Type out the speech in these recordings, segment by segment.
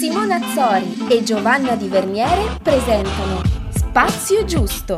Simona Azzori e Giovanna Di Verniere presentano Spazio Giusto.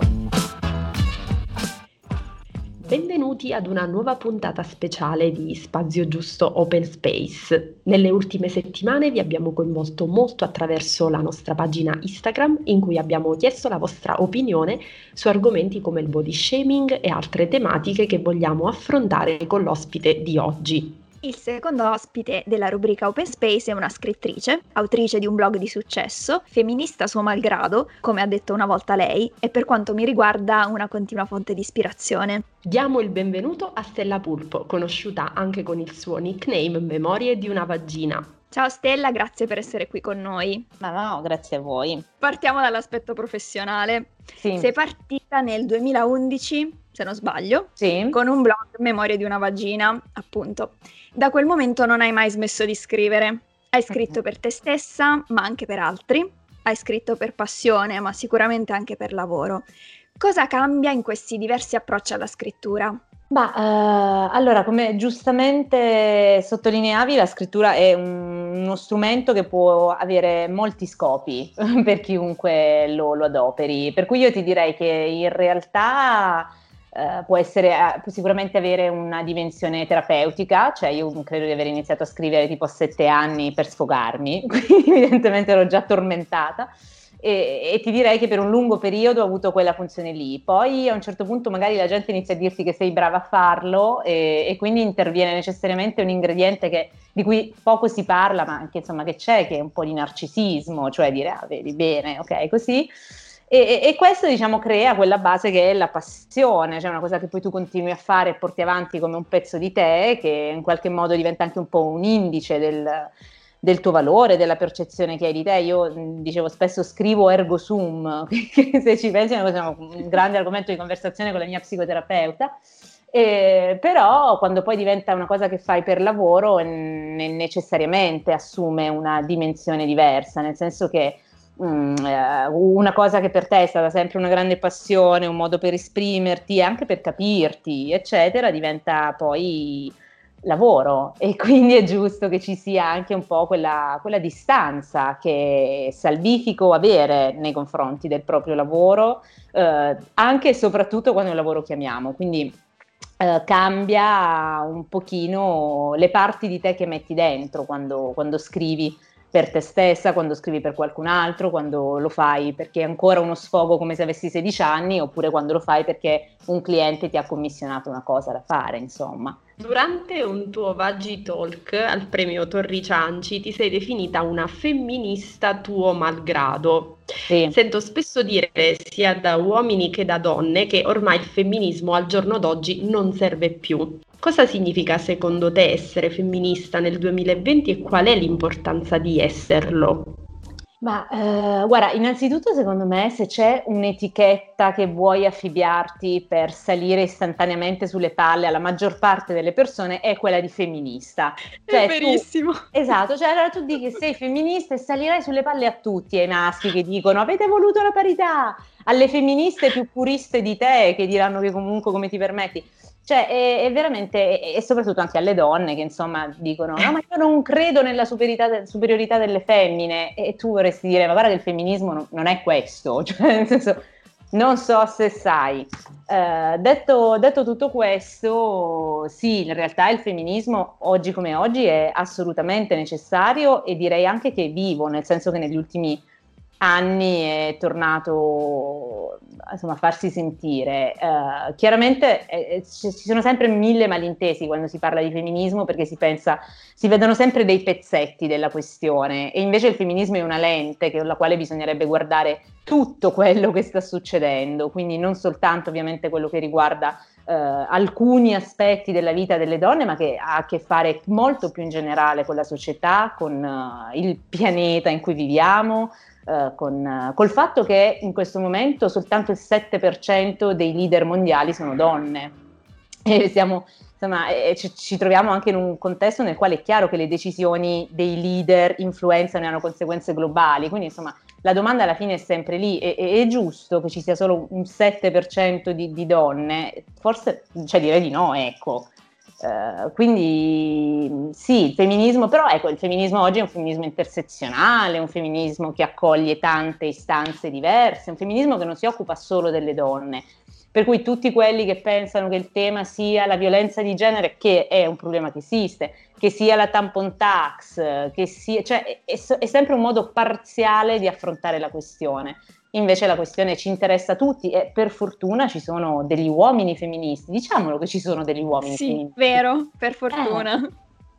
Benvenuti ad una nuova puntata speciale di Spazio Giusto Open Space. Nelle ultime settimane vi abbiamo coinvolto molto attraverso la nostra pagina Instagram in cui abbiamo chiesto la vostra opinione su argomenti come il body shaming e altre tematiche che vogliamo affrontare con l'ospite di oggi. Il secondo ospite della rubrica Open Space è una scrittrice, autrice di un blog di successo, femminista suo malgrado, come ha detto una volta lei, e per quanto mi riguarda una continua fonte di ispirazione. Diamo il benvenuto a Stella Pulpo, conosciuta anche con il suo nickname Memorie di una vagina. Ciao Stella, grazie per essere qui con noi. Ma no, grazie a voi. Partiamo dall'aspetto professionale. Sì. Sei partita nel 2011, se non sbaglio, Sì. con un blog Memorie di una vagina, appunto. Da quel momento non hai mai smesso di scrivere. Hai scritto per te stessa, ma anche per altri. Hai scritto per passione, ma sicuramente anche per lavoro. Cosa cambia in questi diversi approcci alla scrittura? Ma eh, allora, come giustamente sottolineavi, la scrittura è un- uno strumento che può avere molti scopi per chiunque lo, lo adoperi. Per cui io ti direi che in realtà eh, può essere, eh, può sicuramente avere una dimensione terapeutica, cioè io credo di aver iniziato a scrivere tipo a sette anni per sfogarmi, quindi evidentemente ero già tormentata. E, e ti direi che per un lungo periodo ho avuto quella funzione lì. Poi a un certo punto magari la gente inizia a dirti che sei brava a farlo e, e quindi interviene necessariamente un ingrediente che- di cui poco si parla, ma anche insomma che c'è, che è un po' di narcisismo, cioè dire ah, vedi bene, ok, così. E, e- questo diciamo crea quella base che è la passione, cioè una cosa che poi tu continui a fare e porti avanti come un pezzo di te, che in qualche modo diventa anche un po' un indice del, del tuo valore, della percezione che hai di te. Io dicevo spesso scrivo ergo sum, che se ci pensi è cosa- un grande argomento di conversazione con la mia psicoterapeuta. Eh, però quando poi diventa una cosa che fai per lavoro ne- necessariamente assume una dimensione diversa, nel senso che una cosa che per te è stata sempre una grande passione, un modo per esprimerti, e anche per capirti, eccetera, diventa poi lavoro e quindi è giusto che ci sia anche un po' quella, quella distanza che è salvifico avere nei confronti del proprio lavoro, eh, anche e soprattutto quando è un lavoro che amiamo. Quindi eh, cambia un pochino le parti di te che metti dentro quando, quando scrivi per te stessa, quando scrivi per qualcun altro, quando lo fai perché è ancora uno sfogo come se avessi 16 anni, oppure quando lo fai perché un cliente ti ha commissionato una cosa da fare, insomma. Durante un tuo Vaggi Talk al premio Torri Cianci ti sei definita una femminista tuo malgrado. Sì. Sento spesso dire sia da uomini che da donne che ormai il femminismo al giorno d'oggi non serve più. Cosa significa secondo te essere femminista nel 2020 e qual è l'importanza di esserlo? Ma eh, guarda, innanzitutto secondo me se c'è un'etichetta che vuoi affibbiarti per salire istantaneamente sulle palle alla maggior parte delle persone è quella di femminista. Cioè, tu- esatto, cioè allora tu dici che sei femminista e salirai sulle palle a tutti, ai maschi che dicono avete voluto la parità, alle femministe più puriste di te che diranno che comunque come ti permetti. Cioè, è, è veramente, e, soprattutto anche alle donne che insomma dicono: No, ma io non credo nella superiorità, superiorità delle femmine. E tu vorresti dire: Ma guarda, che il femminismo non, non è questo, cioè, nel senso, non so se sai. Eh, detto, detto tutto questo, sì, in realtà il femminismo oggi come oggi è assolutamente necessario e direi anche che è vivo, nel senso che negli ultimi anni è tornato insomma, a farsi sentire. Eh, chiaramente eh, ci ci sono sempre mille malintesi quando si parla di femminismo perché si pensa, si vedono sempre dei pezzetti della questione e invece il femminismo è una lente con la quale bisognerebbe guardare tutto quello che sta succedendo, quindi non soltanto ovviamente quello che riguarda eh, alcuni aspetti della vita delle donne, ma che ha a che fare molto più in generale con la società, con eh, il pianeta in cui viviamo, eh, con, eh, col fatto che in questo momento soltanto il 7% dei leader mondiali sono donne. E siamo, insomma, e ci, ci troviamo anche in un contesto nel quale è chiaro che le decisioni dei leader influenzano e hanno conseguenze globali. Quindi, insomma, la domanda alla fine è sempre lì. E, e- è giusto che ci sia solo un 7% di, di donne? Forse, cioè direi di no, ecco. Uh, quindi sì, il femminismo, però ecco, il femminismo oggi è un femminismo intersezionale, un femminismo che accoglie tante istanze diverse, un femminismo che non si occupa solo delle donne. Per cui tutti quelli che pensano che il tema sia la violenza di genere, che è un problema che esiste, che sia la tampon tax, che sia, cioè è, è sempre un modo parziale di affrontare la questione. Invece la questione ci interessa a tutti e per fortuna ci sono degli uomini femministi. Diciamolo che ci sono degli uomini sì, femministi. vero, per fortuna. Eh,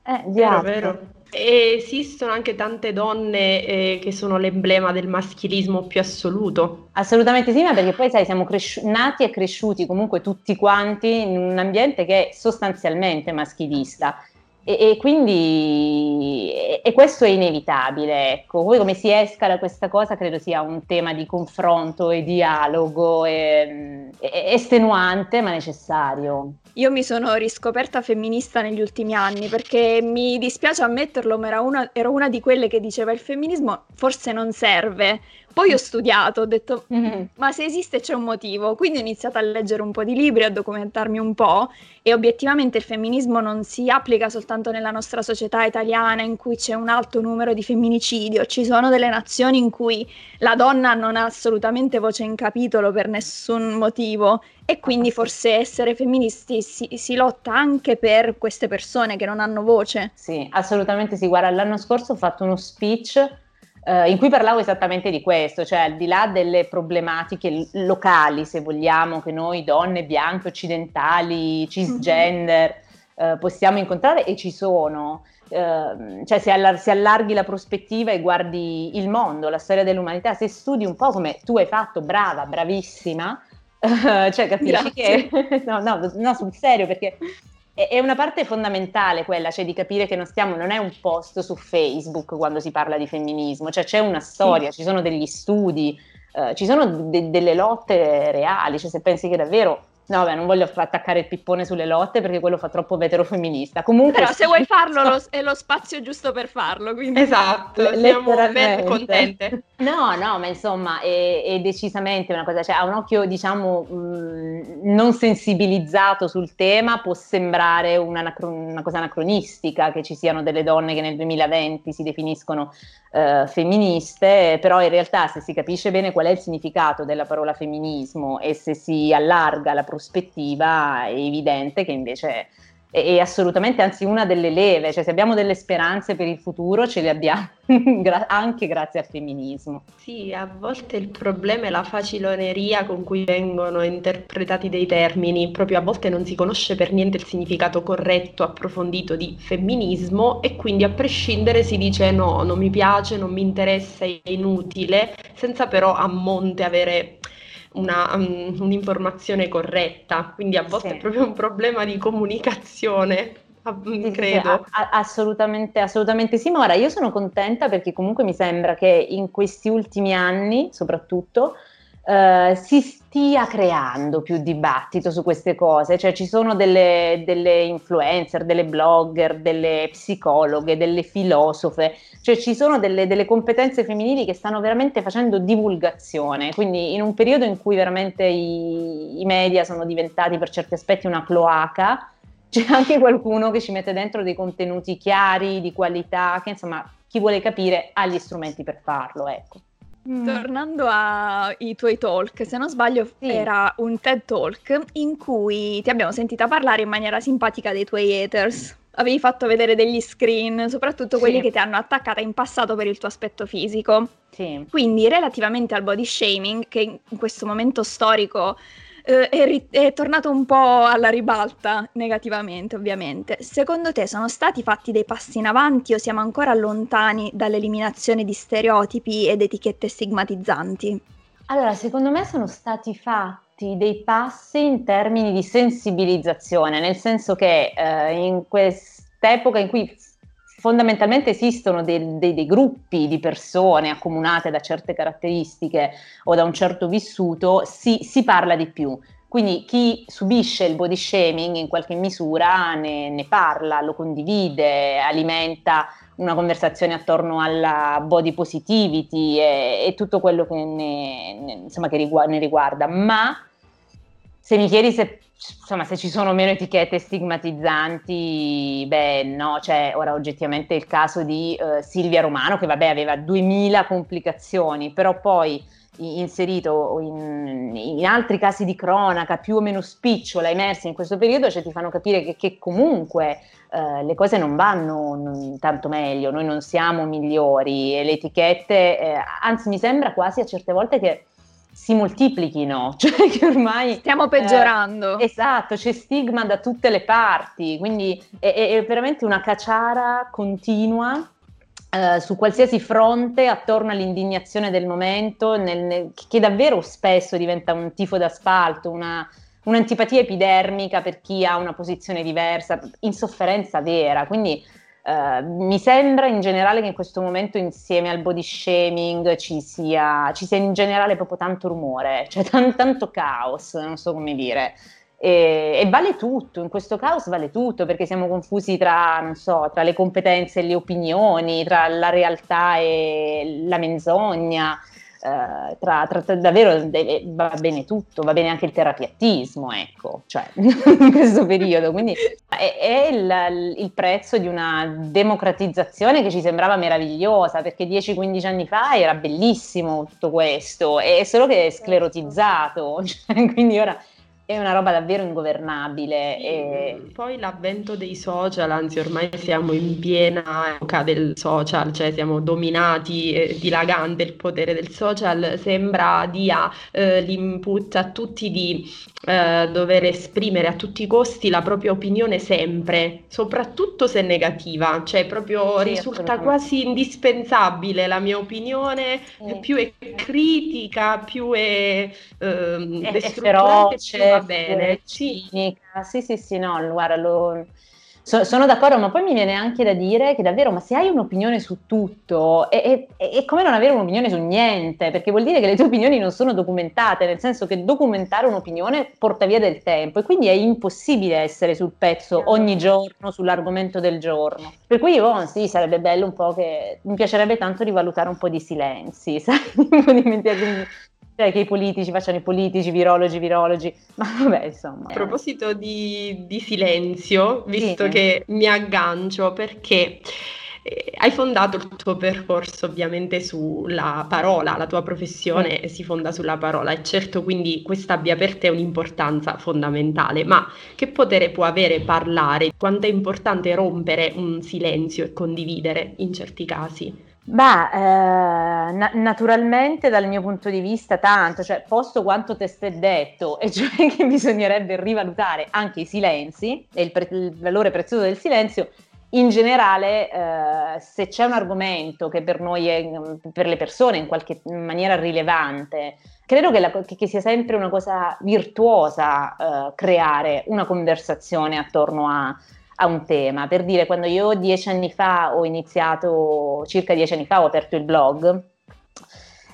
eh vero, vero. E esistono anche tante donne eh, che sono l'emblema del maschilismo più assoluto. Assolutamente sì, ma perché poi sai, siamo cresci- nati e cresciuti comunque tutti quanti in un ambiente che è sostanzialmente maschilista e, e quindi e, questo è inevitabile, ecco. Poi come si esca da questa cosa credo sia un tema di confronto e dialogo e, estenuante ma necessario. Io mi sono riscoperta femminista negli ultimi anni perché mi dispiace ammetterlo, ma una, ero una di quelle che diceva il femminismo forse non serve, poi ho studiato, ho detto, mm-hmm. ma se esiste c'è un motivo, quindi ho iniziato a leggere un po' di libri, a documentarmi un po' e obiettivamente il femminismo non si applica soltanto nella nostra società italiana in cui c'è un alto numero di femminicidio, ci sono delle nazioni in cui la donna non ha assolutamente voce in capitolo per nessun motivo e quindi forse essere femministi si, si lotta anche per queste persone che non hanno voce. Sì, assolutamente sì, guarda, l'anno scorso ho fatto uno speech eh, in cui parlavo esattamente di questo, cioè al di là delle problematiche locali, se vogliamo, che noi donne bianche, occidentali, cisgender mm-hmm. eh, possiamo incontrare e ci sono. Uh, cioè se, allar- se, allarghi la prospettiva e guardi il mondo, la storia dell'umanità, se studi un po' come tu hai fatto, brava, bravissima, cioè capisci Grazie. che no, no, no, sul serio, perché è una parte fondamentale quella, cioè di capire che non stiamo, non è un post su Facebook quando si parla di femminismo, cioè c'è una storia, sì. ci sono degli studi, uh, ci sono de- delle lotte reali, cioè se pensi che davvero No, beh, non voglio attaccare il pippone sulle lotte perché quello fa troppo veterofemminista. Comunque, Però se vuoi farlo lo, è lo spazio giusto per farlo. Quindi... Esatto, siamo ben contente. No, no, ma insomma è, è, decisamente una cosa, cioè a un occhio diciamo mh, non sensibilizzato sul tema può sembrare una, una cosa anacronistica che ci siano delle donne che nel 2020 si definiscono eh, femministe, però in realtà se si capisce bene qual è il significato della parola femminismo e se si allarga la prospettiva è evidente che invece è assolutamente anzi una delle leve, cioè se abbiamo delle speranze per il futuro ce le abbiamo anche grazie al femminismo. Sì, a volte il problema è la faciloneria con cui vengono interpretati dei termini, proprio a volte non si conosce per niente il significato corretto, approfondito di femminismo e quindi a prescindere si dice no, non mi piace, non mi interessa, è inutile, senza però a monte avere una, um, un'informazione corretta, quindi a volte sì. è proprio un problema di comunicazione. Sì, credo. Sì, assolutamente, assolutamente sì, ma ora io sono contenta perché comunque mi sembra che in questi ultimi anni, soprattutto, Uh, si stia creando più dibattito su queste cose, cioè ci sono delle, delle, influencer, delle blogger, delle psicologhe, delle filosofe, cioè ci sono delle, delle, competenze femminili che stanno veramente facendo divulgazione, quindi in un periodo in cui veramente i, i media sono diventati per certi aspetti una cloaca, c'è anche qualcuno che ci mette dentro dei contenuti chiari, di qualità, che insomma chi vuole capire ha gli strumenti per farlo, ecco. Mm. Tornando ai tuoi talk, se non sbaglio sì. era un TED Talk in cui ti abbiamo sentita parlare in maniera simpatica dei tuoi haters. Avevi fatto vedere degli screen, soprattutto quelli sì. che ti hanno attaccata in passato per il tuo aspetto fisico. Sì. Quindi, relativamente al body shaming, che in questo momento storico eh, è, ri- è, tornato un po' alla ribalta negativamente, ovviamente. Secondo te sono stati fatti dei passi in avanti o siamo ancora lontani dall'eliminazione di stereotipi ed etichette stigmatizzanti? Allora, secondo me sono stati fatti dei passi in termini di sensibilizzazione, nel senso che eh, in quest'epoca in cui fondamentalmente esistono dei, dei, dei, gruppi di persone accomunate da certe caratteristiche o da un certo vissuto, si, si parla di più. Quindi chi subisce il body shaming in qualche misura ne, ne parla, lo condivide, alimenta una conversazione attorno alla body positivity e, e tutto quello che, ne, ne, insomma, che riguarda, ne riguarda. Ma se mi chiedi se insomma, se ci sono meno etichette stigmatizzanti, beh, no, c'è ora oggettivamente il caso di uh, Silvia Romano, che vabbè aveva 2000 complicazioni, però poi inserito in, in, altri casi di cronaca più o meno spicciola emersi in questo periodo, cioè ti fanno capire che, che comunque eh, le cose non vanno tanto meglio, noi non siamo migliori e le etichette, eh, anzi mi sembra quasi a certe volte che si moltiplichino, cioè che ormai stiamo peggiorando. Eh, esatto, c'è stigma da tutte le parti, quindi è, è veramente una caciara continua Uh, su qualsiasi fronte attorno all'indignazione del momento, nel, nel, che davvero spesso diventa un tifo d'asfalto, una, un'antipatia epidermica per chi ha una posizione diversa, insofferenza vera. Quindi uh, mi sembra in generale che in questo momento insieme al body shaming ci sia, ci sia in generale proprio tanto rumore, cioè t- tanto caos, non so come dire. E, e, vale tutto, in questo caos vale tutto perché siamo confusi tra, so, tra le competenze e le opinioni, tra la realtà e la menzogna, eh, tra, tra, davvero va bene tutto, va bene anche il terapiattismo, ecco, cioè in questo periodo. Quindi è, è il, il, prezzo di una democratizzazione che ci sembrava meravigliosa perché 10-15 anni fa era bellissimo tutto questo, è solo che è sclerotizzato, cioè, quindi ora è una roba davvero ingovernabile. E... Poi l'avvento dei social, anzi ormai siamo in piena epoca del social, cioè siamo dominati, eh, dilagante il potere del social, sembra dia eh, l'input a tutti di eh, dover esprimere a tutti i costi la propria opinione sempre, soprattutto se negativa, cioè proprio sì, risulta quasi indispensabile la mia opinione, sì. più è critica, più è, feroce, va bene. Cinica. Sì, sì, sì, no, guarda, lo, So, sono d'accordo, ma poi mi viene anche da dire che davvero, ma se hai un'opinione su tutto, è, è, è, come non avere un'opinione su niente, perché vuol dire che le tue opinioni non sono documentate, nel senso che documentare un'opinione porta via del tempo e quindi è impossibile essere sul pezzo ogni giorno sull'argomento del giorno. Per cui oh, sì, sarebbe bello un po' che mi piacerebbe tanto rivalutare un po' di silenzi, sai? un po' di cioè che i politici facciano i politici, virologi, virologi, ma vabbè insomma. A proposito di, di silenzio, visto sì. che mi aggancio perché eh, hai fondato il tuo percorso ovviamente sulla parola, la tua professione mm. si fonda sulla parola e certo quindi questa abbia per te un'importanza fondamentale, ma che potere può avere parlare? Quanto è importante rompere un silenzio e condividere in certi casi? Beh, eh, na- naturalmente dal mio punto di vista tanto, cioè posto quanto testé detto, e cioè che bisognerebbe rivalutare anche i silenzi e il, pre- il valore prezioso del silenzio, in generale eh, se c'è un argomento che per noi è, per le persone in qualche maniera rilevante, credo che, la, che sia sempre una cosa virtuosa eh, creare una conversazione attorno a a un tema. Per dire, quando io dieci anni fa ho iniziato, circa dieci anni fa ho aperto il blog,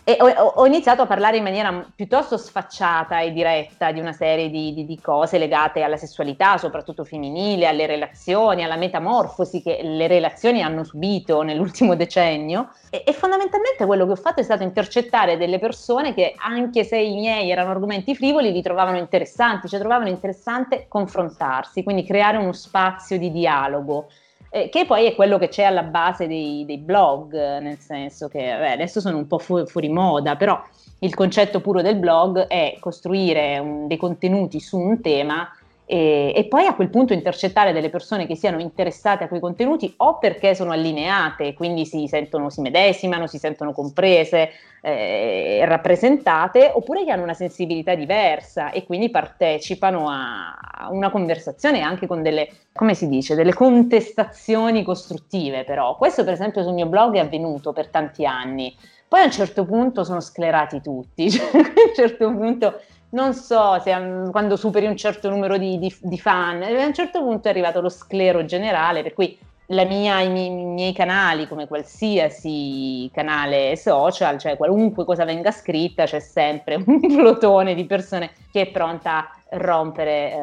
e ho, ho, iniziato a parlare in maniera piuttosto sfacciata e diretta di una serie di, di, di, cose legate alla sessualità, soprattutto femminile, alle relazioni, alla metamorfosi che le relazioni hanno subito nell'ultimo decennio. E, e, fondamentalmente quello che ho fatto è stato intercettare delle persone che, anche se i miei erano argomenti frivoli, li trovavano interessanti, cioè trovavano interessante confrontarsi, quindi creare uno spazio di dialogo eh, che poi è quello che c'è alla base dei, dei blog, nel senso che beh, adesso sono un po' fu- fuori moda, però il concetto puro del blog è costruire un, dei contenuti su un tema e, e, poi a quel punto intercettare delle persone che siano interessate a quei contenuti o perché sono allineate, quindi si sentono, si medesimano, si sentono comprese, eh, rappresentate, oppure che hanno una sensibilità diversa e quindi partecipano a una conversazione anche con delle, come si dice, delle contestazioni costruttive però. Questo per esempio sul mio blog è avvenuto per tanti anni. Poi a un certo punto sono sclerati tutti, cioè, a un certo punto non so se um, quando superi un certo numero di, di, di, fan, a un certo punto è arrivato lo sclero generale, per cui mia, i, miei, i, miei, canali, come qualsiasi canale social, cioè qualunque cosa venga scritta, c'è sempre un plotone di persone che è pronta a rompere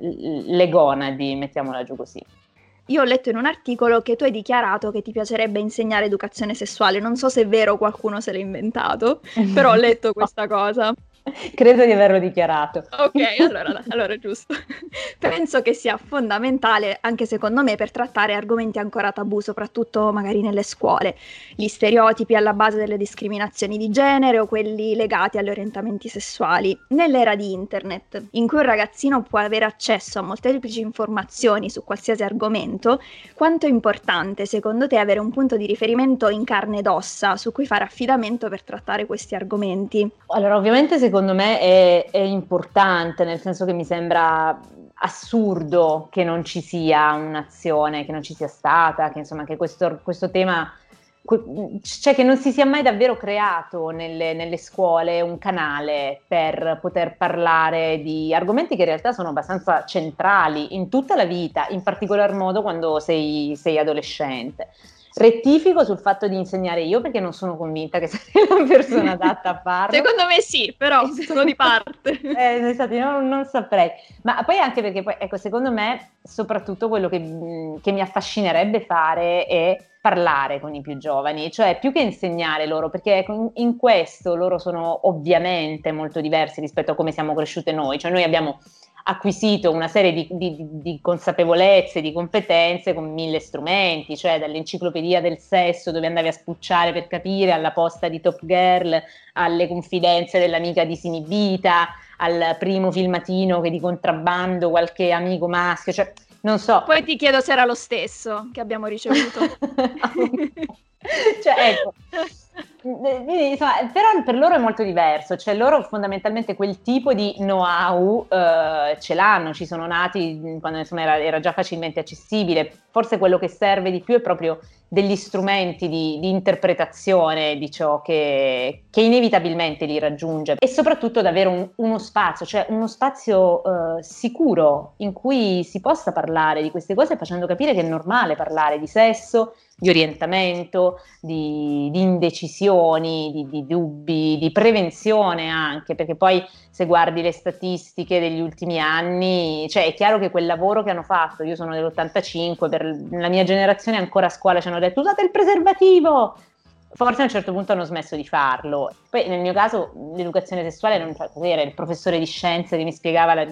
eh, le gonadi, mettiamola giù così. Io ho letto in un articolo che tu hai dichiarato che ti piacerebbe insegnare educazione sessuale. Non so se è vero, qualcuno se l'ha inventato, però ho letto questa cosa. Credo di averlo dichiarato. Ok, allora, allora giusto. Penso che sia fondamentale, anche secondo me, per trattare argomenti ancora tabù, soprattutto magari nelle scuole. Gli stereotipi alla base delle discriminazioni di genere o quelli legati agli orientamenti sessuali. Nell'era di internet, in cui un ragazzino può avere accesso a molteplici informazioni su qualsiasi argomento, quanto è importante secondo te avere un punto di riferimento in carne ed ossa su cui fare affidamento per trattare questi argomenti? Allora, ovviamente secondo me è, è importante, nel senso che mi sembra assurdo che non ci sia un'azione, che non ci sia stata, che insomma che questo, questo tema cioè che non si sia mai davvero creato nelle, nelle, scuole un canale per poter parlare di argomenti che in realtà sono abbastanza centrali in tutta la vita, in particolar modo quando sei, sei adolescente. Rettifico sul fatto di insegnare io perché non sono convinta che sia la persona adatta a farlo. Secondo me sì, però sono di parte. eh, infatti non, non, saprei. Ma poi anche perché, poi, ecco, secondo me, soprattutto quello che, che mi affascinerebbe fare è parlare con i più giovani, cioè più che insegnare loro, perché in questo loro sono ovviamente molto diversi rispetto a come siamo cresciute noi, cioè noi abbiamo acquisito una serie di, di, di, consapevolezze, di competenze con mille strumenti, cioè dall'enciclopedia del sesso dove andavi a spucciare per capire, alla posta di Top Girl, alle confidenze dell'amica disinibita, al primo filmatino che di contrabbando qualche amico maschio, cioè non so. Poi ti chiedo se era lo stesso che abbiamo ricevuto. cioè, ecco. Insomma, però per loro è molto diverso, cioè loro fondamentalmente quel tipo di know-how eh, ce l'hanno, ci sono nati quando insomma, era, era, già facilmente accessibile, forse quello che serve di più è proprio degli strumenti di, di interpretazione di ciò che, che, inevitabilmente li raggiunge. E soprattutto ad avere un, uno spazio, cioè uno spazio eh, sicuro in cui si possa parlare di queste cose facendo capire che è normale parlare di sesso, di orientamento, di, di indecisioni, di, di, dubbi, di prevenzione anche, perché poi se guardi le statistiche degli ultimi anni, cioè è chiaro che quel lavoro che hanno fatto, io sono dell'85, per la mia generazione ancora a scuola ci hanno detto usate il preservativo, forse a un certo punto hanno smesso di farlo. Poi nel mio caso l'educazione sessuale non cioè, era il professore di scienze che mi spiegava la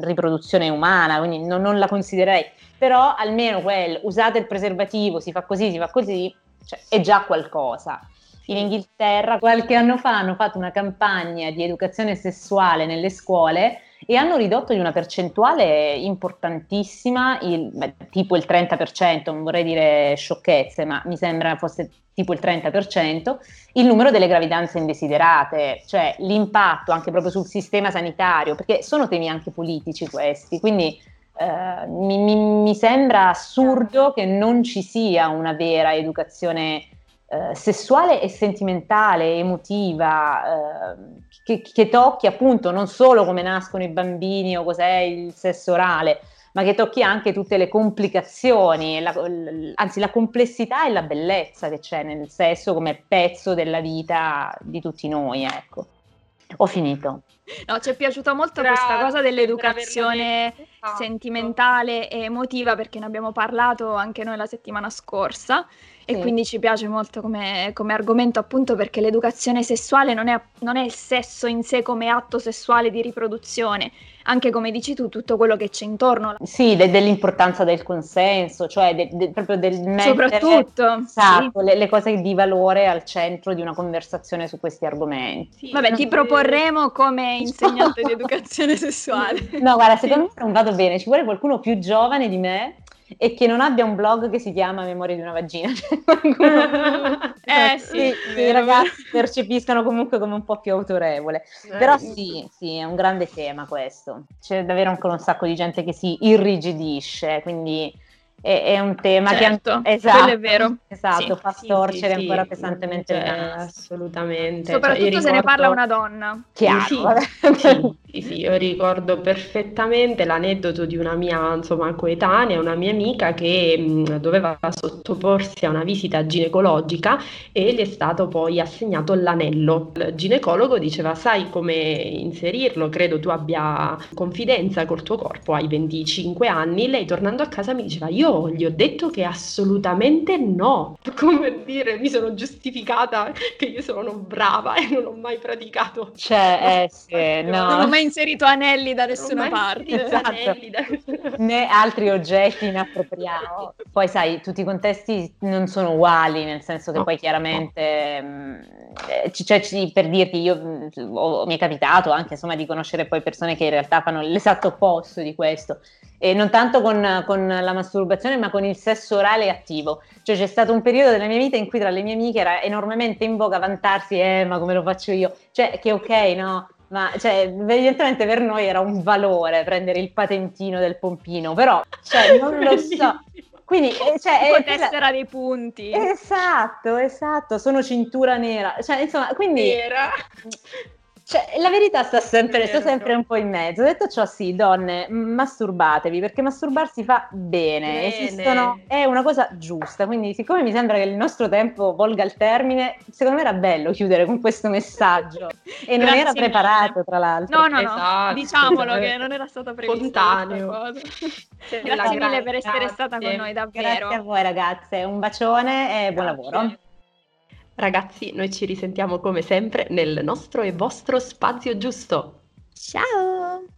riproduzione umana, quindi non, non la considererei. Però almeno quel usate il preservativo, si fa così, si fa così, cioè, è già qualcosa. In Inghilterra qualche anno fa hanno fatto una campagna di educazione sessuale nelle scuole e hanno ridotto di una percentuale importantissima, il, beh, tipo il 30%, non vorrei dire sciocchezze, ma mi sembra fosse tipo il 30%, il numero delle gravidanze indesiderate, cioè l'impatto anche proprio sul sistema sanitario, perché sono temi anche politici questi, quindi eh, mi, mi, mi, sembra assurdo che non ci sia una vera educazione eh, sessuale e sentimentale, emotiva, eh, che, che, tocchi appunto non solo come nascono i bambini o cos'è il sesso orale, ma che tocchi anche tutte le complicazioni, la, anzi la complessità e la bellezza che c'è nel sesso come pezzo della vita di tutti noi. Ecco. Ho finito. No, ci è piaciuta molto Grazie questa cosa dell'educazione sentimentale e emotiva perché ne abbiamo parlato anche noi la settimana scorsa e sì. quindi ci piace molto come, come, argomento appunto perché l'educazione sessuale non è, non è il sesso in sé come atto sessuale di riproduzione, anche come dici tu, tutto quello che c'è intorno. Sì, de- dell'importanza del consenso, cioè de- de- proprio del mettere Soprattutto, esatto, sì. le-, le, cose di valore al centro di una conversazione su questi argomenti. Sì, Vabbè, ti proporremo come insegnante di educazione sessuale. No, guarda, secondo me non vado bene, ci vuole qualcuno più giovane di me e che non abbia un blog che si chiama Memoria di una vagina. Cioè, eh sì, sì i ragazzi percepiscono comunque come un po' più autorevole. Eh, Però sì, sì, è un grande tema questo. C'è davvero ancora un sacco di gente che si irrigidisce, quindi è, è un tema certo, che esatto, è vero. Esatto, sì, fa storcere sì, ancora pesantemente cioè. Assolutamente. Soprattutto cioè, se ricordo... ne parla una donna. Chiaro, sì, sì, sì, io ricordo perfettamente l'aneddoto di una mia insomma, coetanea, una mia amica che mh, doveva sottoporsi a una visita ginecologica e gli è stato poi assegnato l'anello. Il ginecologo diceva sai come inserirlo, credo tu abbia confidenza col tuo corpo, hai 25 anni. Lei tornando a casa mi diceva io io gli ho detto che assolutamente no. Come dire, mi sono giustificata che io sono brava e non ho mai praticato. Cioè, eh, sì, no. Non ho mai inserito anelli da nessuna parte. Esatto. Da nessuna... Né altri oggetti inappropriati. Poi sai, tutti i contesti non sono uguali, nel senso che no, poi chiaramente, no. mh, eh, cioè, per dirti, io ho, mi è capitato anche insomma di conoscere poi persone che in realtà fanno l'esatto opposto di questo e non tanto con, con, la masturbazione, ma con il sesso orale attivo. Cioè c'è stato un periodo della mia vita in cui tra le mie amiche era enormemente in voga vantarsi, eh, ma come lo faccio io? Cioè, che ok, no? Ma cioè, evidentemente per noi era un valore prendere il patentino del pompino, però cioè, non lo so. Quindi, eh, cioè, tipo tessera dei punti. Esatto, esatto, sono cintura nera. Cioè, insomma, quindi... Nera. Cioè, la verità sta sempre, sta sempre, un po' in mezzo. Detto ciò, sì, donne, masturbatevi perché masturbarsi fa bene, bene. Esistono, è una cosa giusta. Quindi, siccome mi sembra che il nostro tempo volga al termine, secondo me era bello chiudere con questo messaggio. E non era preparato, tra l'altro. No, no, no, esatto. diciamolo che non era stato previsto. Spontaneo. Grazie mille per essere stata con noi, davvero. Grazie a voi, ragazze. Un bacione e buon grazie. lavoro. Ragazzi, noi ci risentiamo come sempre nel nostro e vostro spazio giusto. Ciao!